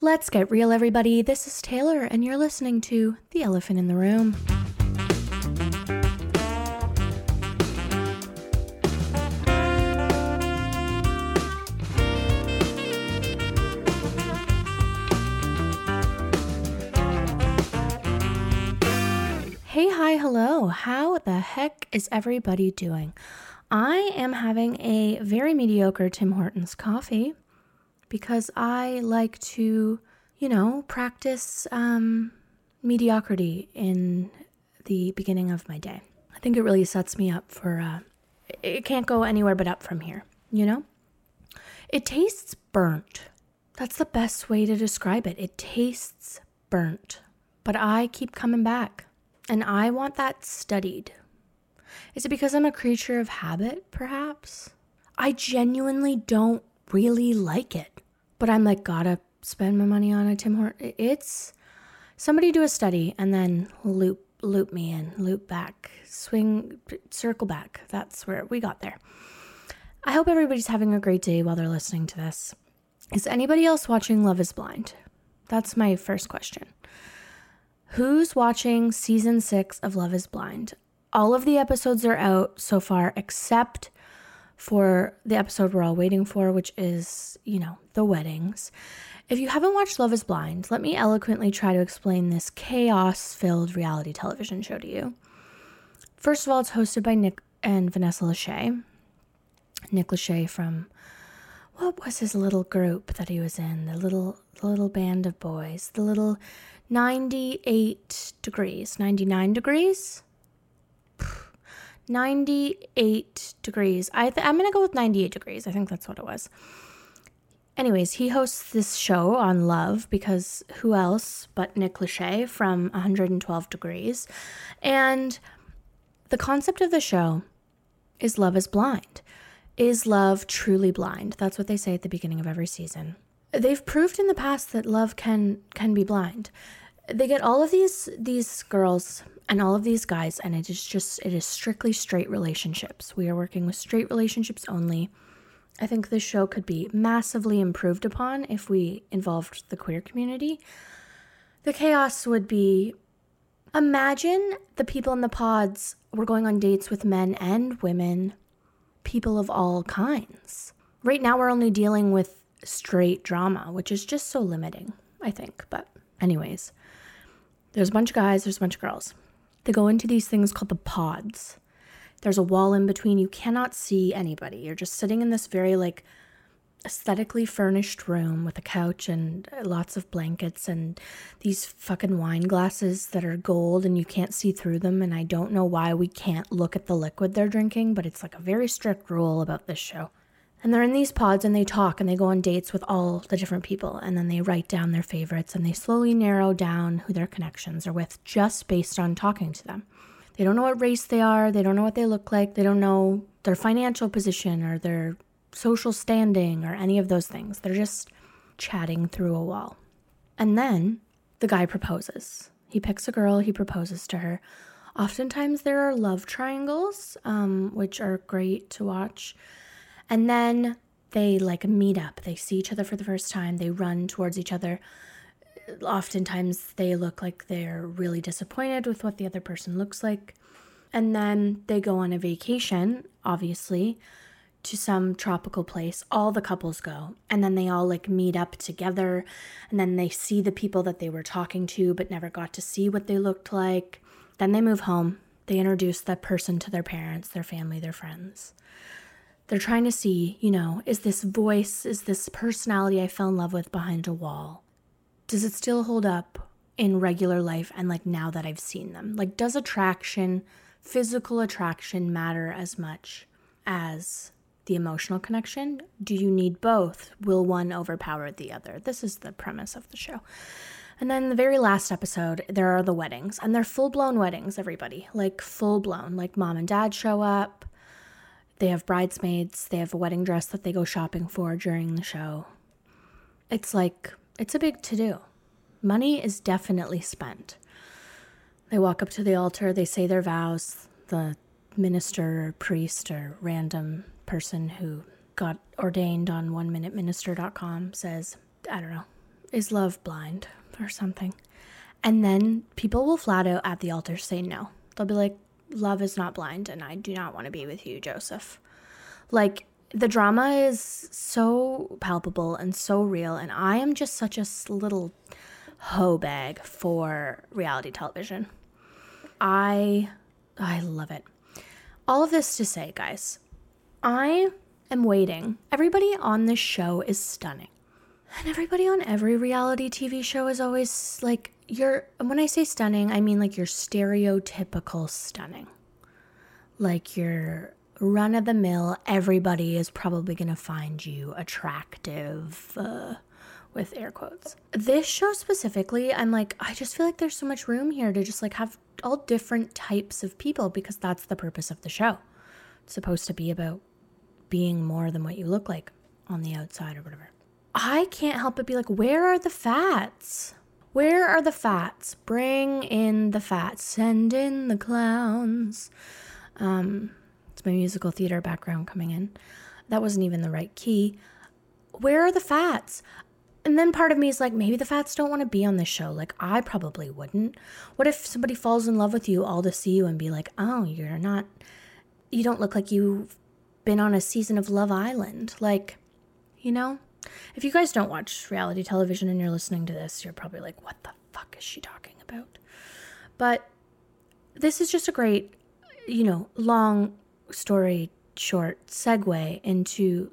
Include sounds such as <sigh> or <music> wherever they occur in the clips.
Let's get real, everybody. This is Taylor, and you're listening to The Elephant in the Room. Hey, hi, hello. How the heck is everybody doing? I am having a very mediocre Tim Hortons coffee because I like to, you know, practice um, mediocrity in the beginning of my day. I think it really sets me up for, uh, it can't go anywhere but up from here, you know? It tastes burnt. That's the best way to describe it. It tastes burnt, but I keep coming back and I want that studied. Is it because I'm a creature of habit, perhaps? I genuinely don't really like it. But I'm like, gotta spend my money on a Tim Hortons. It's somebody do a study and then loop loop me in, loop back, swing, circle back. That's where we got there. I hope everybody's having a great day while they're listening to this. Is anybody else watching Love is Blind? That's my first question. Who's watching season six of Love is Blind? All of the episodes are out so far except for the episode we're all waiting for, which is, you know, the weddings. If you haven't watched Love is Blind, let me eloquently try to explain this chaos filled reality television show to you. First of all, it's hosted by Nick and Vanessa Lachey. Nick Lachey from what was his little group that he was in? The little little band of boys. The little 98 degrees, 99 degrees? 98 degrees. I th- I'm going to go with 98 degrees. I think that's what it was. Anyways, he hosts this show on love because who else but Nick Lachey from 112 Degrees. And the concept of the show is love is blind. Is love truly blind? That's what they say at the beginning of every season. They've proved in the past that love can can be blind. They get all of these these girls and all of these guys and it is just it is strictly straight relationships. We are working with straight relationships only. I think this show could be massively improved upon if we involved the queer community. The chaos would be imagine the people in the pods were going on dates with men and women people of all kinds. Right now we're only dealing with straight drama which is just so limiting i think but anyways there's a bunch of guys there's a bunch of girls they go into these things called the pods. There's a wall in between. You cannot see anybody. You're just sitting in this very like aesthetically furnished room with a couch and lots of blankets and these fucking wine glasses that are gold and you can't see through them and I don't know why we can't look at the liquid they're drinking, but it's like a very strict rule about this show. And they're in these pods and they talk and they go on dates with all the different people. And then they write down their favorites and they slowly narrow down who their connections are with just based on talking to them. They don't know what race they are, they don't know what they look like, they don't know their financial position or their social standing or any of those things. They're just chatting through a wall. And then the guy proposes. He picks a girl, he proposes to her. Oftentimes there are love triangles, um, which are great to watch. And then they like meet up. They see each other for the first time. They run towards each other. Oftentimes they look like they're really disappointed with what the other person looks like. And then they go on a vacation, obviously, to some tropical place. All the couples go. And then they all like meet up together. And then they see the people that they were talking to but never got to see what they looked like. Then they move home. They introduce that person to their parents, their family, their friends. They're trying to see, you know, is this voice, is this personality I fell in love with behind a wall? Does it still hold up in regular life and like now that I've seen them? Like, does attraction, physical attraction, matter as much as the emotional connection? Do you need both? Will one overpower the other? This is the premise of the show. And then the very last episode, there are the weddings, and they're full blown weddings, everybody. Like, full blown. Like, mom and dad show up, they have bridesmaids, they have a wedding dress that they go shopping for during the show. It's like, it's a big to do. Money is definitely spent. They walk up to the altar, they say their vows. The minister or priest or random person who got ordained on one minuteminister.com says, I don't know, is love blind or something? And then people will flat out at the altar say no. They'll be like, love is not blind and I do not want to be with you, Joseph. Like, the drama is so palpable and so real, and I am just such a little hoe bag for reality television. I I love it. All of this to say, guys, I am waiting. Everybody on this show is stunning. And everybody on every reality TV show is always like you're when I say stunning, I mean like you're stereotypical stunning. Like you're run of the mill, everybody is probably going to find you attractive, uh, with air quotes. This show specifically, I'm like, I just feel like there's so much room here to just like have all different types of people because that's the purpose of the show. It's supposed to be about being more than what you look like on the outside or whatever. I can't help but be like, where are the fats? Where are the fats? Bring in the fats. Send in the clowns. Um, it's my musical theater background coming in. That wasn't even the right key. Where are the fats? And then part of me is like, maybe the fats don't want to be on this show. Like, I probably wouldn't. What if somebody falls in love with you all to see you and be like, oh, you're not, you don't look like you've been on a season of Love Island? Like, you know? If you guys don't watch reality television and you're listening to this, you're probably like, what the fuck is she talking about? But this is just a great, you know, long story short segue into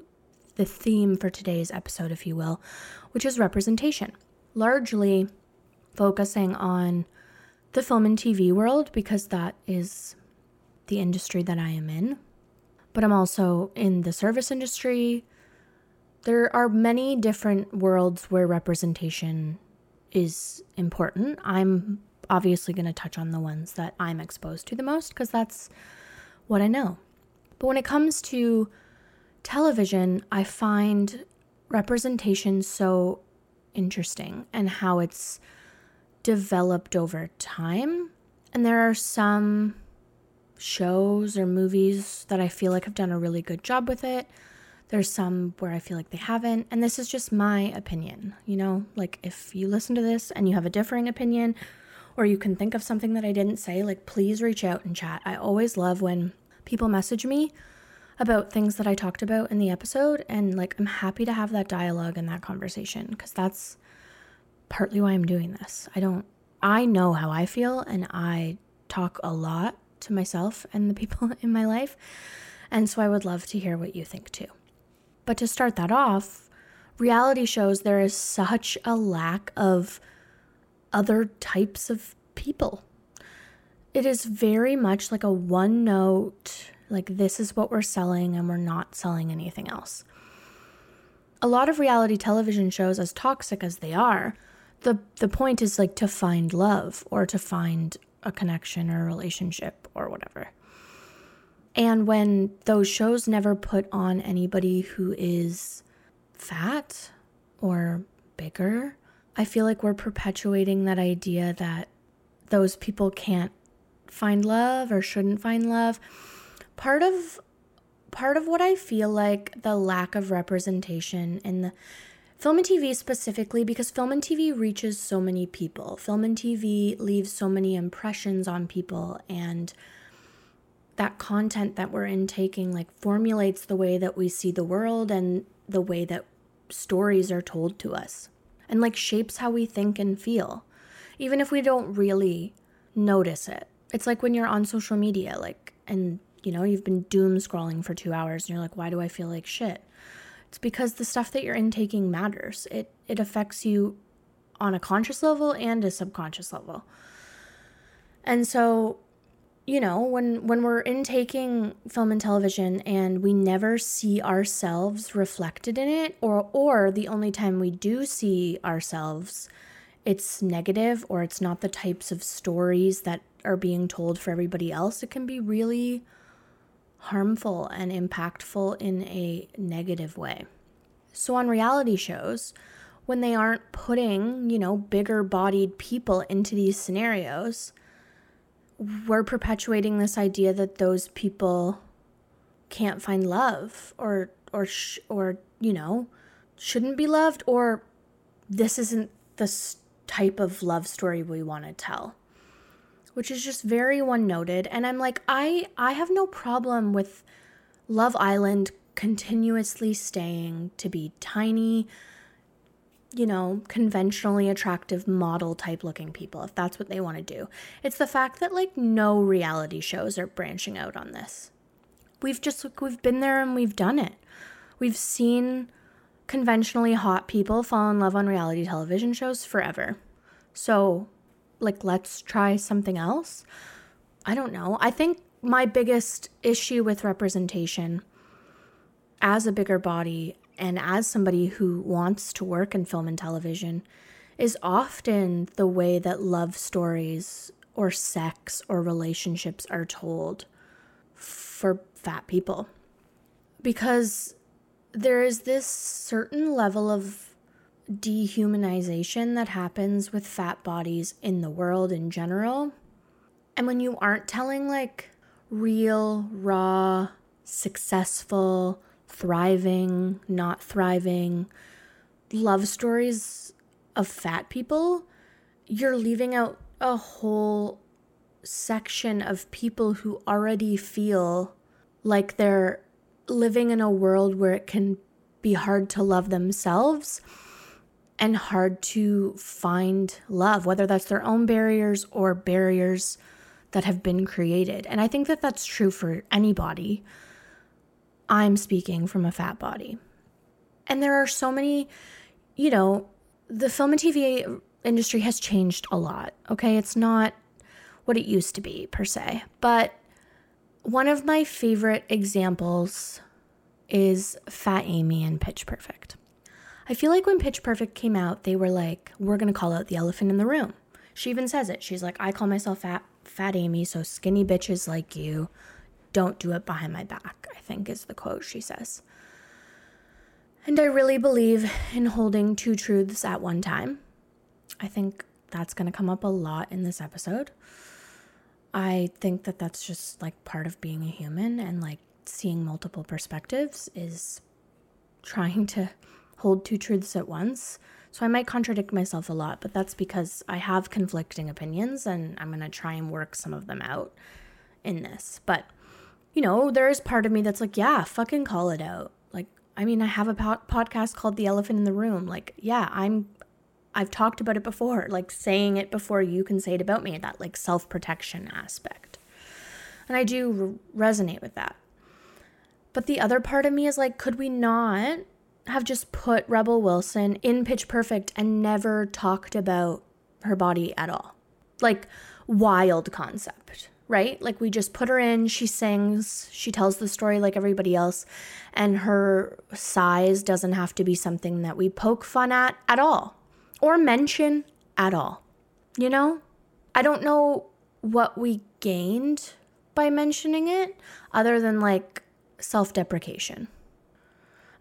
the theme for today's episode, if you will, which is representation. Largely focusing on the film and TV world because that is the industry that I am in. But I'm also in the service industry. There are many different worlds where representation is important. I'm obviously going to touch on the ones that I'm exposed to the most because that's what I know. But when it comes to television, I find representation so interesting and how it's developed over time. And there are some shows or movies that I feel like have done a really good job with it. There's some where I feel like they haven't. And this is just my opinion. You know, like if you listen to this and you have a differing opinion, or you can think of something that I didn't say, like please reach out and chat. I always love when people message me about things that I talked about in the episode. And like, I'm happy to have that dialogue and that conversation because that's partly why I'm doing this. I don't, I know how I feel and I talk a lot to myself and the people <laughs> in my life. And so I would love to hear what you think too. But to start that off, reality shows, there is such a lack of other types of people it is very much like a one note, like this is what we're selling and we're not selling anything else. A lot of reality television shows, as toxic as they are, the, the point is like to find love or to find a connection or a relationship or whatever. And when those shows never put on anybody who is fat or bigger, I feel like we're perpetuating that idea that those people can't find love or shouldn't find love. Part of part of what I feel like the lack of representation in the film and TV specifically because film and TV reaches so many people. Film and TV leaves so many impressions on people and that content that we're intaking like formulates the way that we see the world and the way that stories are told to us and like shapes how we think and feel even if we don't really notice it it's like when you're on social media, like, and you know, you've been doom scrolling for two hours and you're like, why do I feel like shit? It's because the stuff that you're intaking matters. It, it affects you on a conscious level and a subconscious level. And so, you know, when when we're intaking film and television and we never see ourselves reflected in it or or the only time we do see ourselves it's negative or it's not the types of stories that are being told for everybody else, it can be really harmful and impactful in a negative way. So, on reality shows, when they aren't putting, you know, bigger bodied people into these scenarios, we're perpetuating this idea that those people can't find love or or sh- or you know shouldn't be loved or this isn't the type of love story we want to tell which is just very one noted and i'm like i i have no problem with love island continuously staying to be tiny you know conventionally attractive model type looking people if that's what they want to do. It's the fact that like no reality shows are branching out on this. We've just we've been there and we've done it. We've seen conventionally hot people fall in love on reality television shows forever. So like let's try something else? I don't know. I think my biggest issue with representation as a bigger body and as somebody who wants to work in film and television is often the way that love stories or sex or relationships are told for fat people because there is this certain level of dehumanization that happens with fat bodies in the world in general. And when you aren't telling like real, raw, successful, thriving, not thriving love stories of fat people, you're leaving out a whole section of people who already feel like they're living in a world where it can be hard to love themselves and hard to find love, whether that's their own barriers or barriers that have been created. And I think that that's true for anybody. I'm speaking from a fat body. And there are so many, you know, the film and TV industry has changed a lot. Okay. It's not what it used to be per se. But one of my favorite examples is Fat Amy in Pitch Perfect. I feel like when Pitch Perfect came out, they were like, we're going to call out the elephant in the room. She even says it. She's like, I call myself Fat, fat Amy, so skinny bitches like you don't do it behind my back, I think is the quote she says. And I really believe in holding two truths at one time. I think that's going to come up a lot in this episode. I think that that's just like part of being a human and like seeing multiple perspectives is trying to hold two truths at once. So I might contradict myself a lot, but that's because I have conflicting opinions and I'm going to try and work some of them out in this. But, you know, there is part of me that's like, yeah, fucking call it out. Like, I mean, I have a po- podcast called The Elephant in the Room. Like, yeah, I'm I've talked about it before, like saying it before you can say it about me, that like self protection aspect. And I do re- resonate with that. But the other part of me is like, could we not have just put Rebel Wilson in Pitch Perfect and never talked about her body at all. Like, wild concept, right? Like, we just put her in, she sings, she tells the story like everybody else, and her size doesn't have to be something that we poke fun at at all or mention at all. You know? I don't know what we gained by mentioning it other than like self deprecation.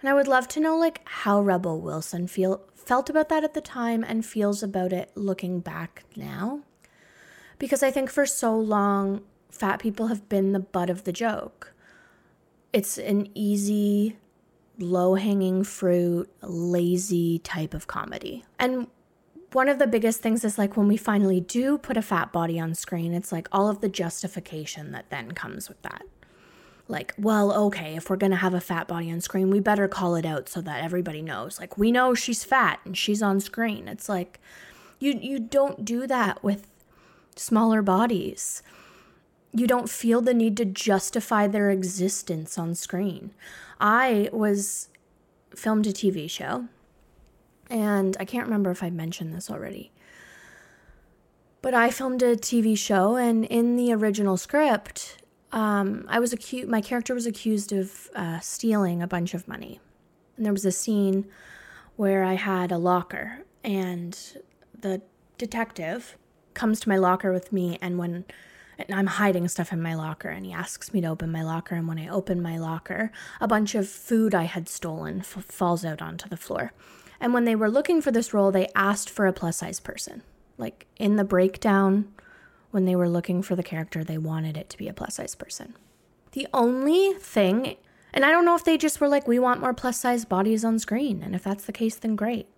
And I would love to know like how Rebel Wilson feel felt about that at the time and feels about it looking back now. Because I think for so long fat people have been the butt of the joke. It's an easy, low-hanging fruit, lazy type of comedy. And one of the biggest things is like when we finally do put a fat body on screen, it's like all of the justification that then comes with that like, well, okay, if we're to have a fat body on screen, we better call it out so that everybody knows. Like, we know she's fat and she's on screen. It's like you you don't do that with smaller bodies. You don't feel the need to justify their existence on screen. I was filmed a TV show, and I can't remember if I mentioned this already. But I filmed a TV show, and in the original script, um, I was accused. My character was accused of uh, stealing a bunch of money, and there was a scene where I had a locker, and the detective comes to my locker with me, and when and I'm hiding stuff in my locker, and he asks me to open my locker, and when I open my locker, a bunch of food I had stolen f- falls out onto the floor. And when they were looking for this role, they asked for a plus size person. Like in the breakdown, when they were looking for the character, they wanted it to be a plus size person. The only thing, and I don't know if they just were like, we want more plus size bodies on screen. And if that's the case, then great.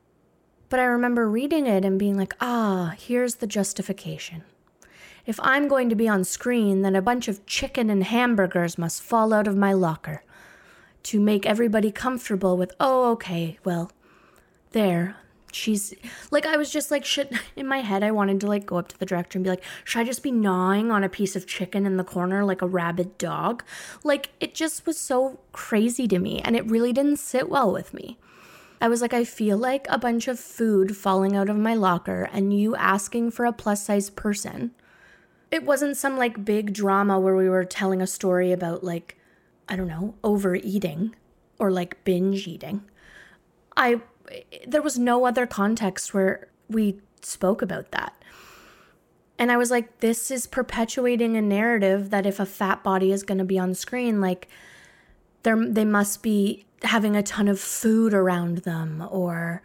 But I remember reading it and being like, ah, here's the justification. If I'm going to be on screen, then a bunch of chicken and hamburgers must fall out of my locker to make everybody comfortable with, oh, okay, well, there. She's like, I was just like, shit, <laughs> in my head, I wanted to like go up to the director and be like, should I just be gnawing on a piece of chicken in the corner like a rabid dog? Like, it just was so crazy to me and it really didn't sit well with me. I was like, I feel like a bunch of food falling out of my locker and you asking for a plus size person. It wasn't some like big drama where we were telling a story about like, I don't know, overeating or like binge eating. I, there was no other context where we spoke about that. And I was like, this is perpetuating a narrative that if a fat body is going to be on screen, like, there, they must be having a ton of food around them or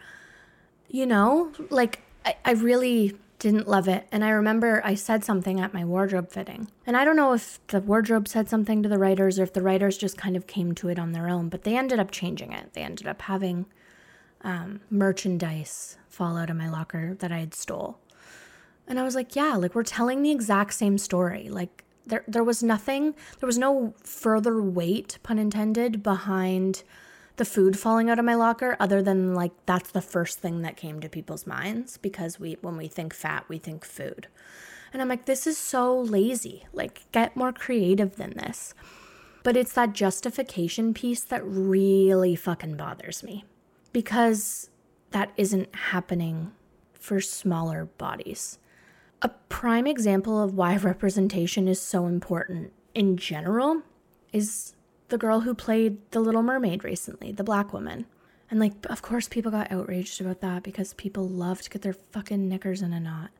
you know like I, I really didn't love it. And i remember i said something at my wardrobe fitting. And i don't know if the wardrobe said something to the writers or if the writers just kind of came to it on their own but they ended up changing it. They ended up having um, merchandise fall out of my locker that i had stole. And i was like yeah like we're telling the exact same story. Like there there was nothing there was no further weight pun intended behind the food falling out of my locker other than like that's the first thing that came to people's minds because we when we think fat we think food. And i'm like this is so lazy. Like get more creative than this. But it's that justification piece that really fucking bothers me because that isn't happening for smaller bodies a prime example of why representation is so important in general is the girl who played the Little Mermaid recently, the black woman. And like, of course, people got outraged about that because people love to get their fucking knickers in a knot.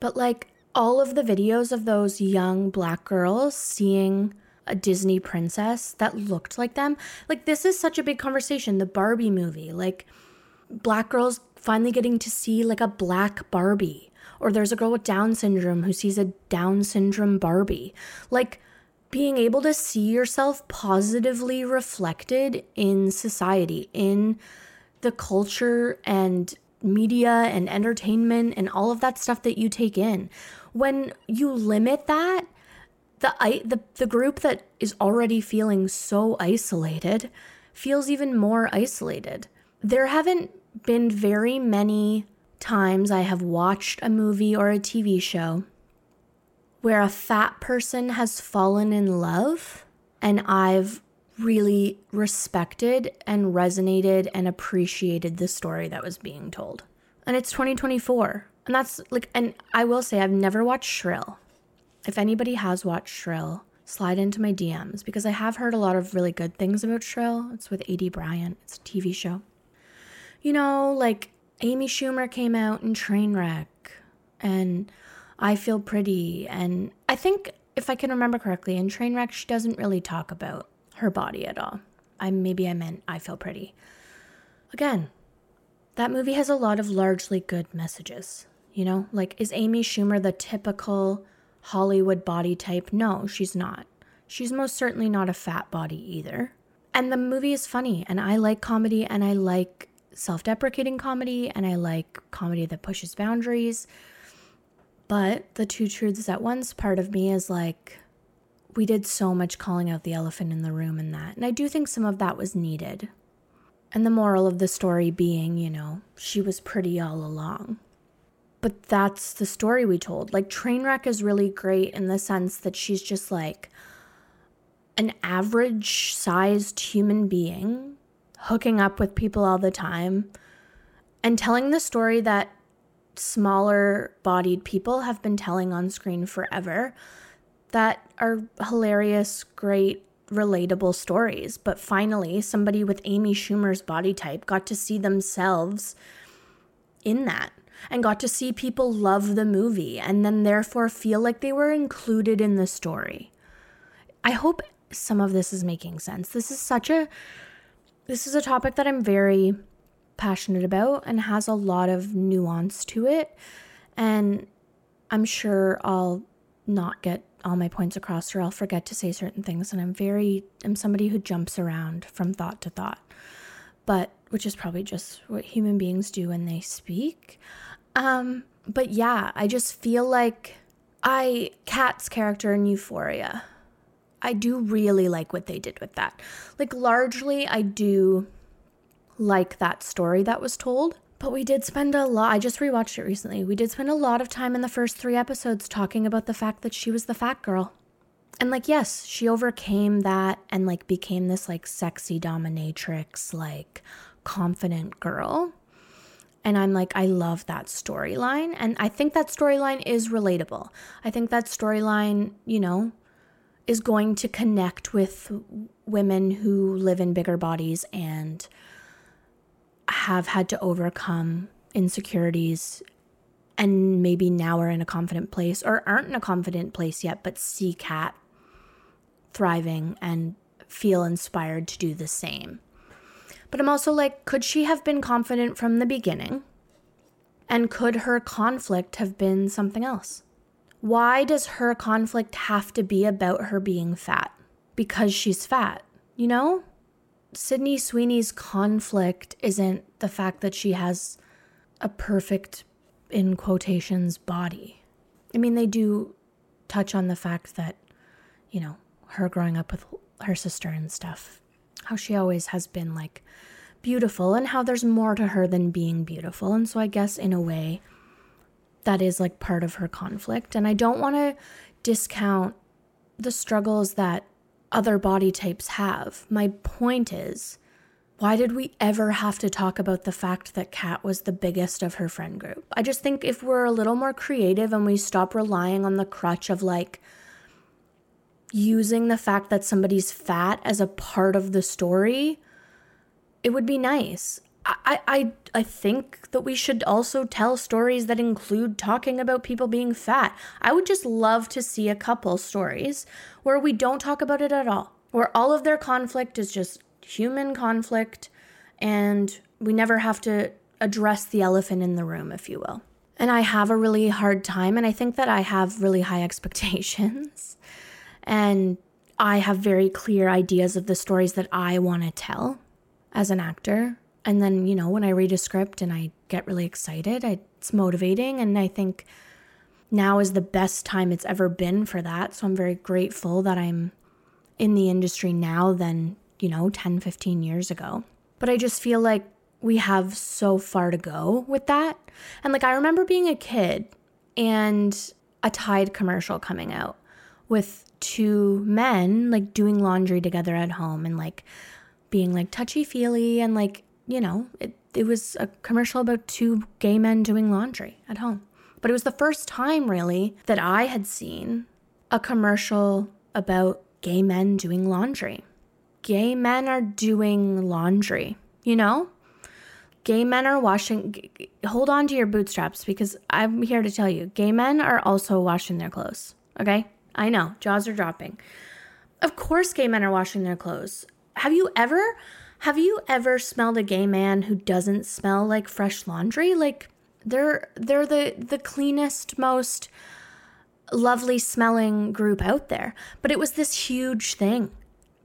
But like, all of the videos of those young black girls seeing a Disney princess that looked like them, like, this is such a big conversation. The Barbie movie, like, black girls finally getting to see like a black Barbie or there's a girl with Down syndrome who sees a Down syndrome Barbie. Like, being able to see yourself positively reflected in society, in the culture and media and entertainment and all of that stuff that you take in. When you limit that, the, the, the group that is already feeling so isolated feels even more isolated. There haven't been very many times I have watched a movie or a TV show where a fat person has fallen in love and I've really respected and resonated and appreciated the story that was being told. And it's 2024. And that's like, and I will say, I've never watched Shrill. If anybody has watched Shrill, slide into my DMs because I have heard a lot of really good things about Shrill. It's with Aidy Bryant, it's a TV show. You know, like Amy Schumer came out in Trainwreck and I Feel Pretty. And I think, if I can remember correctly, in Trainwreck, she doesn't really talk about her body at all. I Maybe I meant I Feel Pretty. Again, that movie has a lot of largely good messages. You know, like, is Amy Schumer the typical Hollywood body type? No, she's not. She's most certainly not a fat body either. And the movie is funny, and I like comedy, and I like self deprecating comedy and I like comedy that pushes boundaries. But the two truths at once part of me is like, we did so much calling out the elephant in the room and that. And I do think some of that was needed. And the moral of the story being, you know, she was pretty all along. But that's the story we told. Like, Trainwreck is really great in the sense that she's just like an average sized human being hooking up with people all the time, and telling the story that smaller bodied people have been telling on screen forever that are hilarious, great, relatable stories. But finally, somebody with Amy Schumer's body type got to see themselves in that and got to see people love the movie and then therefore feel like they were included in the story. I hope some of this is making sense. This is such a this is a topic that I'm very passionate about and has a lot of nuance to it. And I'm sure I'll not get all my points across or I'll forget to say certain things. And I'm very, I'm somebody who jumps around from thought to thought. But which is probably just what human beings do when they speak. Um, but yeah, I just feel like I Kat's character in Euphoria. I do really like what they did with that. Like largely I do like that story that was told. But we did spend a lot, I just rewatched it recently. We did spend a lot of time in the first three episodes talking about the fact that she was the fat girl. And like, yes, she overcame that and like became this like sexy dominatrix, like confident girl. And I'm like, I love that storyline. And I think that storyline is relatable. I think that storyline, you know, is going to connect with women who live in bigger bodies and have had to overcome insecurities and maybe now are in a confident place or aren't in a confident place yet, but see Kat thriving and feel inspired to do the same. But I'm also like, could she have been confident from the beginning? And could her conflict have been something else? Why does her conflict have to be about her being fat? Because she's fat, you know? Sydney Sweeney's conflict isn't the fact that she has a perfect, in quotations, body. I mean, they do touch on the fact that, you know, her growing up with her sister and stuff, how she always has been like beautiful and how there's more to her than being beautiful. And so I guess in a way, that is like part of her conflict. And I don't want to discount the struggles that other body types have. My point is, why did we ever have to talk about the fact that Kat was the biggest of her friend group? I just think if we're a little more creative and we stop relying on the crutch of like using the fact that somebody's fat as a part of the story, it would be nice. I, I I think that we should also tell stories that include talking about people being fat. I would just love to see a couple stories where we don't talk about it at all, where all of their conflict is just human conflict and we never have to address the elephant in the room, if you will. And I have a really hard time, and I think that I have really high <laughs> expectations. and I have very clear ideas of the stories that I want to tell as an actor and then you know when i read a script and i get really excited it's motivating. And i think now is the best time it's ever been for that. So i'm very grateful that i'm in the industry now than you know 10 15 years ago. But i just feel like we have so far to go with that. And like i remember being a kid and a tide commercial coming out with two men like doing laundry together at home and like being like touchy feely and like you know, it, it was a commercial about two gay men doing laundry at home. But it was the first time, really, that I had seen a commercial about gay men doing laundry. Gay men are doing laundry, you know? Gay men are washing. Hold on to your bootstraps because I'm here to tell you gay men are also washing their clothes, okay? I know, jaws are dropping. Of course, gay men are washing their clothes. Have you ever have you ever smelled a gay man who doesn't smell like fresh laundry? Like they're they're the the cleanest, most lovely smelling group out there. But it was this huge thing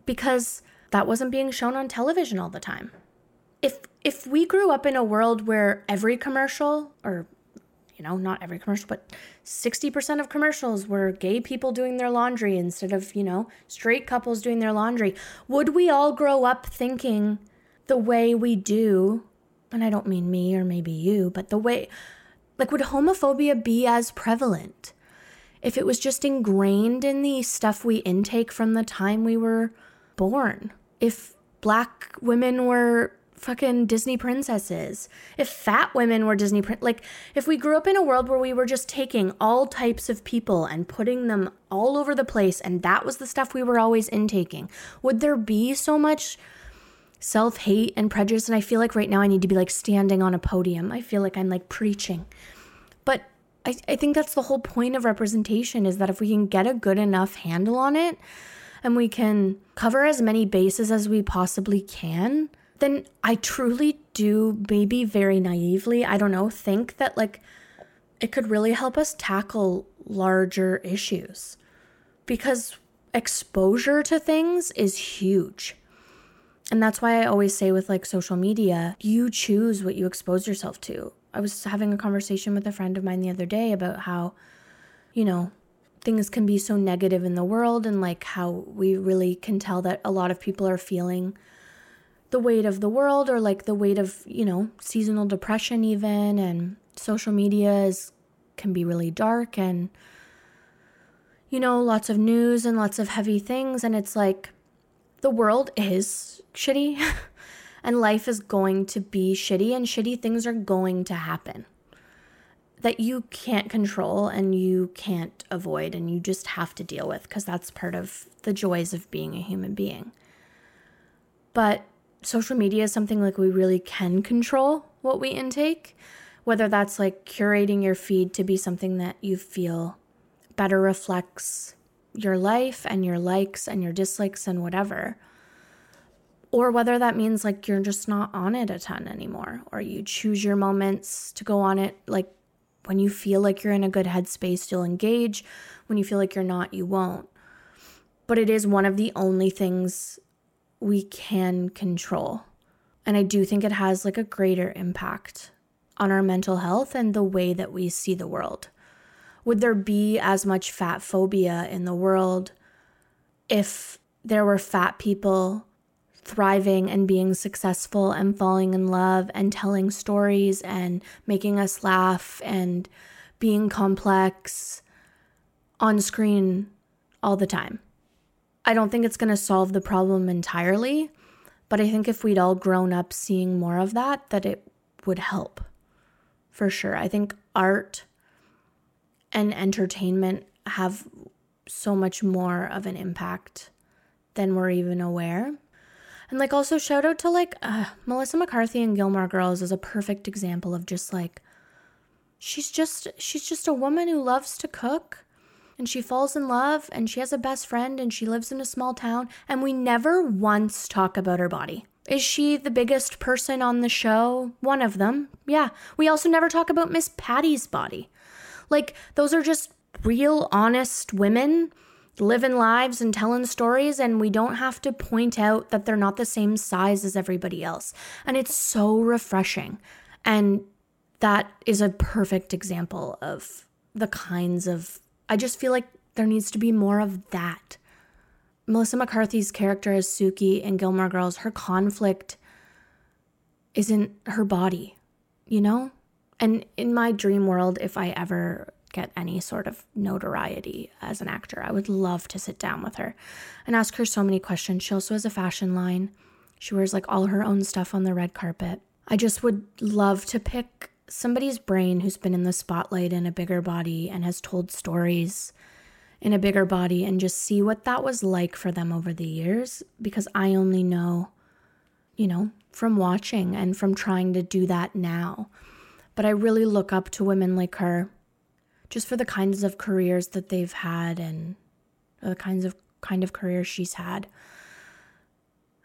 because that wasn't being shown on television all the time. If if we grew up in a world where every commercial or you know, not every commercial, but 60% of commercials were gay people doing their laundry instead of, you know, straight couples doing their laundry. Would we all grow up thinking the way we do? And I don't mean me or maybe you, but the way, like, would homophobia be as prevalent if it was just ingrained in the stuff we intake from the time we were born? If black women were fucking Disney princesses, if fat women were Disney prin- like if we grew up in a world where we were just taking all types of people and putting them all over the place and that was the stuff we were always intaking, would there be so much self-hate and prejudice and I feel like right now I need to be like standing on a podium. I feel like I'm like preaching. But I, I think that's the whole point of representation is that if we can get a good enough handle on it and we can cover as many bases as we possibly can, then I truly do, maybe very naively, I don't know, think that like it could really help us tackle larger issues because exposure to things is huge. And that's why I always say with like social media, you choose what you expose yourself to. I was having a conversation with a friend of mine the other day about how, you know, things can be so negative in the world and like how we really can tell that a lot of people are feeling the weight of the world or like the weight of, you know, seasonal depression even and social media is can be really dark and you know, lots of news and lots of heavy things and it's like the world is shitty <laughs> and life is going to be shitty and shitty things are going to happen that you can't control and you can't avoid and you just have to deal with because that's part of the joys of being a human being. But social media is something like we really can control what we intake, whether that's like curating your feed to be something that you feel better reflects your life and your likes and your dislikes and whatever. Or whether that means like you're just not on it a ton anymore, or you choose your moments to go on it. Like when you feel like you're in a good headspace, you'll engage. When you feel like you're not, you won't. But it is one of the only things we can control. And I do think it has like a greater impact on our mental health and the way that we see the world. Would there be as much fat phobia in the world if there were fat people thriving and being successful and falling in love and telling stories and making us laugh and being complex on screen all the time? I don't think it's going to solve the problem entirely, but I think if we'd all grown up seeing more of that, that it would help for sure. I think art and entertainment have so much more of an impact than we're even aware. And like also shout out to like uh, Melissa McCarthy and Gilmore Girls is a perfect example of just like she's just she's just a woman who loves to cook and she falls in love and she has a best friend and she lives in a small town and we never once talk about her body. Is she the biggest person on the show? One of them. Yeah. We also never talk about Miss Patty's body. Like, those are just real, honest women living lives and telling stories, and we don't have to point out that they're not the same size as everybody else. And it's so refreshing. And that is a perfect example of the kinds of, I just feel like there needs to be more of that. Melissa McCarthy's character as Sookie in Gilmore Girls, her conflict isn't her body, you know? And in my dream world, if I ever get any sort of notoriety as an actor, I would love to sit down with her and ask her so many questions. She also has a fashion line. She wears like all her own stuff on the red carpet. I just would love to pick somebody's brain who's been in the spotlight in a bigger body and has told stories in a bigger body and just see what that was like for them over the years because I only know, you know, from watching and from trying to do that now. But I really look up to women like her just for the kinds of careers that they've had and the kinds of kind of career she's had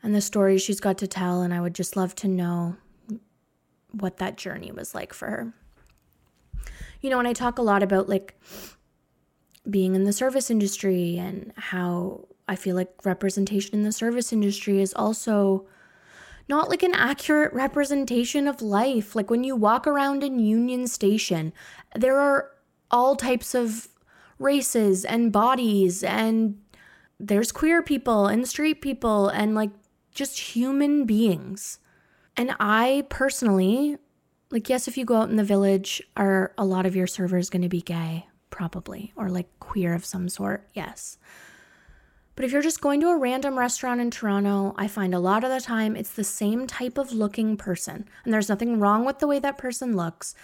and the stories she's got to tell and I would just love to know what that journey was like for her. You know, and I talk a lot about like being in the service industry and how I feel like representation in the service industry is also not like an accurate representation of life. Like when you walk around in Union Station, there are all types of races and bodies, and there's queer people and straight people and like just human beings. And I personally, like, yes, if you go out in the village, are a lot of your servers going to be gay? Probably, or like queer of some sort? Yes. But if you're just going to a random restaurant in Toronto, I find a lot of the time it's the same type of looking person. And there's nothing wrong with the way that person looks,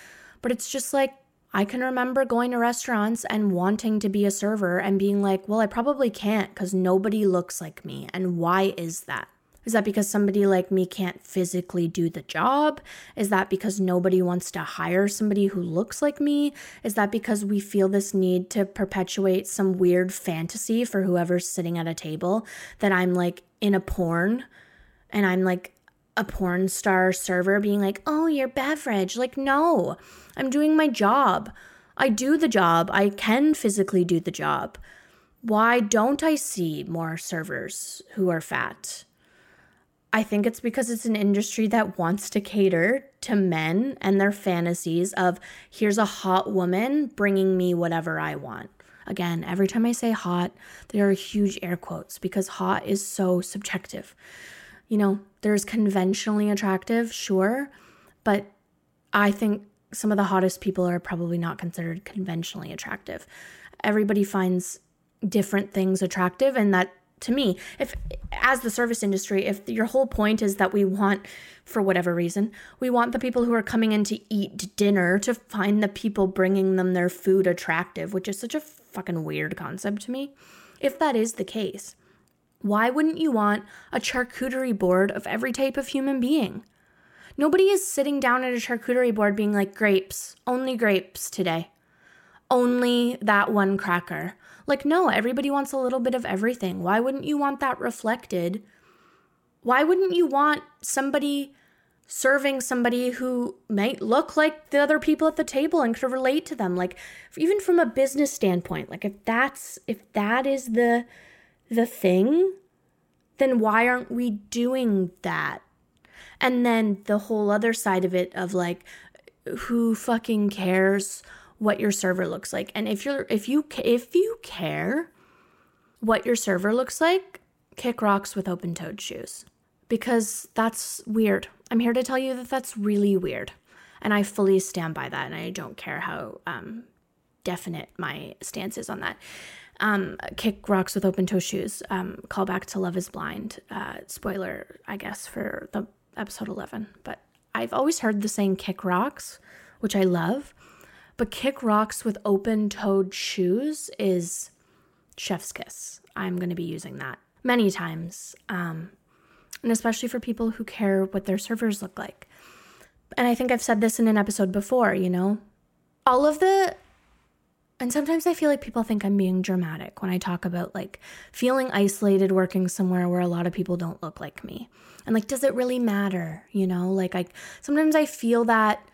but it's just like I can remember going to restaurants and wanting to be a server and being like, well, I probably can't because nobody looks like me. And why is that? Is that because somebody like me can't physically do the job? Is that because nobody wants to hire somebody who looks like me? Is that because we feel this need to perpetuate some weird fantasy for whoever's sitting at a table that I'm like in a porn and I'm like a porn star server being like, oh, your beverage? Like, no, I'm doing my job. I do the job. I can physically do the job. Why don't I see more servers who are fat? I think it's because it's an industry that wants to cater to men and their fantasies of here's a hot woman bringing me whatever I want. Again, every time I say hot, there are huge air quotes because hot is so subjective. You know, there's conventionally attractive, sure, but I think some of the hottest people are probably not considered conventionally attractive. Everybody finds different things attractive, and that to me, if as the service industry, if your whole point is that we want, for whatever reason, we want the people who are coming in to eat dinner to find the people bringing them their food attractive, which is such a fucking weird concept to me. If that is the case, why wouldn't you want a charcuterie board of every type of human being? Nobody is sitting down at a charcuterie board being like, grapes, only grapes today. Only that one cracker. Like, no, everybody wants a little bit of everything. Why wouldn't you want that reflected? Why wouldn't you want somebody serving somebody who might look like the other people at the table and could relate to them? Like, even from a business standpoint, like if that's if that is the the thing, then why aren't we doing that? And then the whole other side of it of like, who fucking cares what your server looks like? And if you're if you if you care what your server looks like, kick rocks with open-toed shoes because that's weird. I'm here to tell you that that's really weird. And I fully stand by that and I don't care how um, definite my stance is on that. Um, kick rocks with open toe shoes. Um, call back to Love is Blind. Uh, spoiler, I guess, for the episode 11. But I've always heard the saying kick rocks, which I love. But kick rocks with open toed shoes is chef's kiss. I'm going to be using that many times. Um, and especially for people who care what their servers look like. And I think I've said this in an episode before, you know, all of the and sometimes I feel like people think I'm being dramatic when I talk about like feeling isolated working somewhere where a lot of people don't look like me. And like, does it really matter? You know, like I sometimes I feel that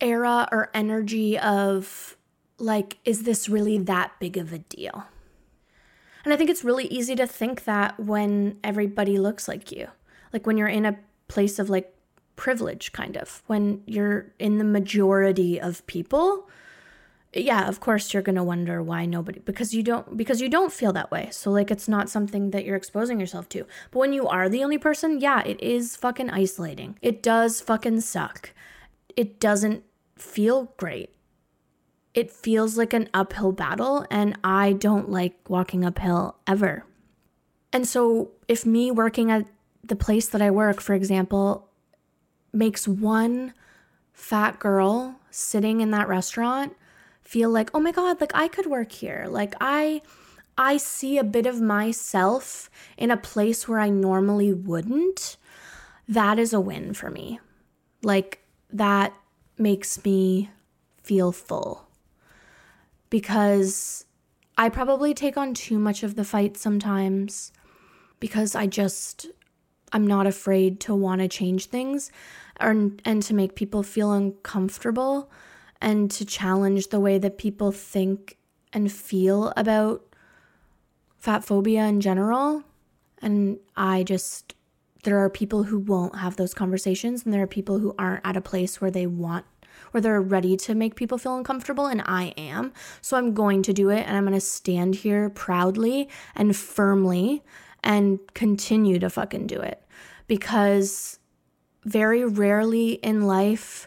era or energy of like, is this really that big of a deal? And I think it's really easy to think that when everybody looks like you, like when you're in a place of like privilege, kind of, when you're in the majority of people yeah of course you're going to wonder why nobody because you don't because you don't feel that way. So like it's not something that you're exposing yourself to. But when you are the only person yeah it is fucking isolating. It does fucking suck it doesn't feel great it feels like an uphill battle and i don't like walking uphill ever and so if me working at the place that i work for example makes one fat girl sitting in that restaurant feel like, "Oh my god, like I could work here." Like I I see a bit of myself in a place where I normally wouldn't. That is a win for me. Like that makes me feel full. Because I probably take on too much of the fight sometimes because I just I'm not afraid to want to change things or, and to make people feel uncomfortable and to challenge the way that people think and feel about fat phobia in general. And I just, there are people who won't have those conversations, and there are people who aren't at a place where they want, where they're ready to make people feel uncomfortable, and I am. So I'm going to do it, and I'm going to stand here proudly and firmly and continue to fucking do it because very rarely in life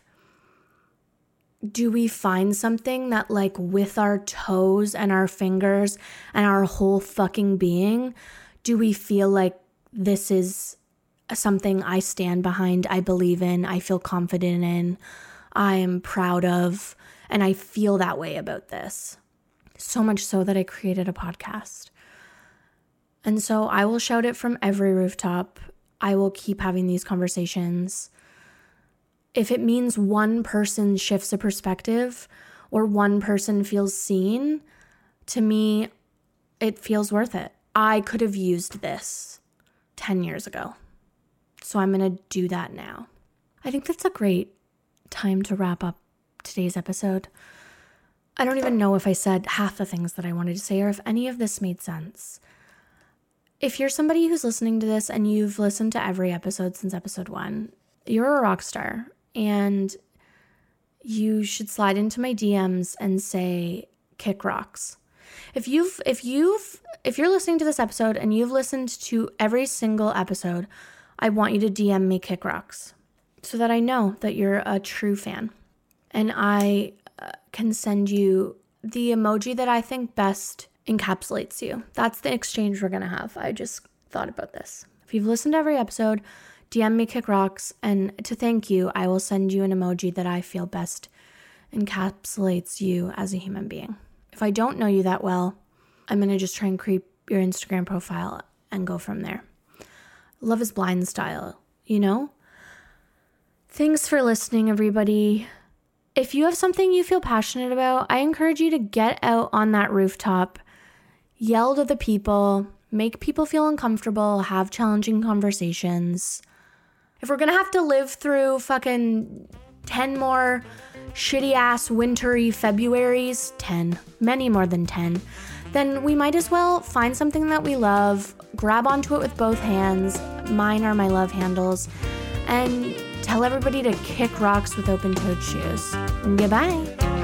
do we find something that, like, with our toes and our fingers and our whole fucking being, do we feel like this is something I stand behind, I believe in, I feel confident in, I am proud of, and I feel that way about this? So much so that I created a podcast. And so I will shout it from every rooftop. I will keep having these conversations if it means one person shifts a perspective or one person feels seen, to me, it feels worth it. I could have used this 10 years ago. So I'm going to do that now. I think that's a great time to wrap up today's episode. I don't even know if I said half the things that I wanted to say or if any of this made sense. if you're somebody who's listening to this and you've listened to every episode since episode one, you're a rock star. And you should slide into my DMs and say, kick rocks. If you've if you've if you're listening to this episode and you've listened to every single episode, I want you to DM me kick rocks so that I know that you're a true fan. And I uh, can send you the emoji that I think best encapsulates you. That's the exchange we're going to have. I just thought about this. If you've listened to every episode, DM me kick rocks and to thank you, I will send you an emoji that I feel best encapsulates you as a human being. If I don't know you that well, I'm going to just try and creep your Instagram profile and go from there. Love is blind style, you know? Thanks for listening, everybody. If you have something you feel passionate about, I encourage you to get out on that rooftop, yell to the people, make people feel uncomfortable, have challenging conversations. If we're gonna have to live through fucking 10 more shitty ass wintry Februaries, 10, many more than 10, then we might as well find something that we love, grab onto it with both hands. Mine are my love handles, and tell everybody to kick rocks with open toed shoes. Goodbye.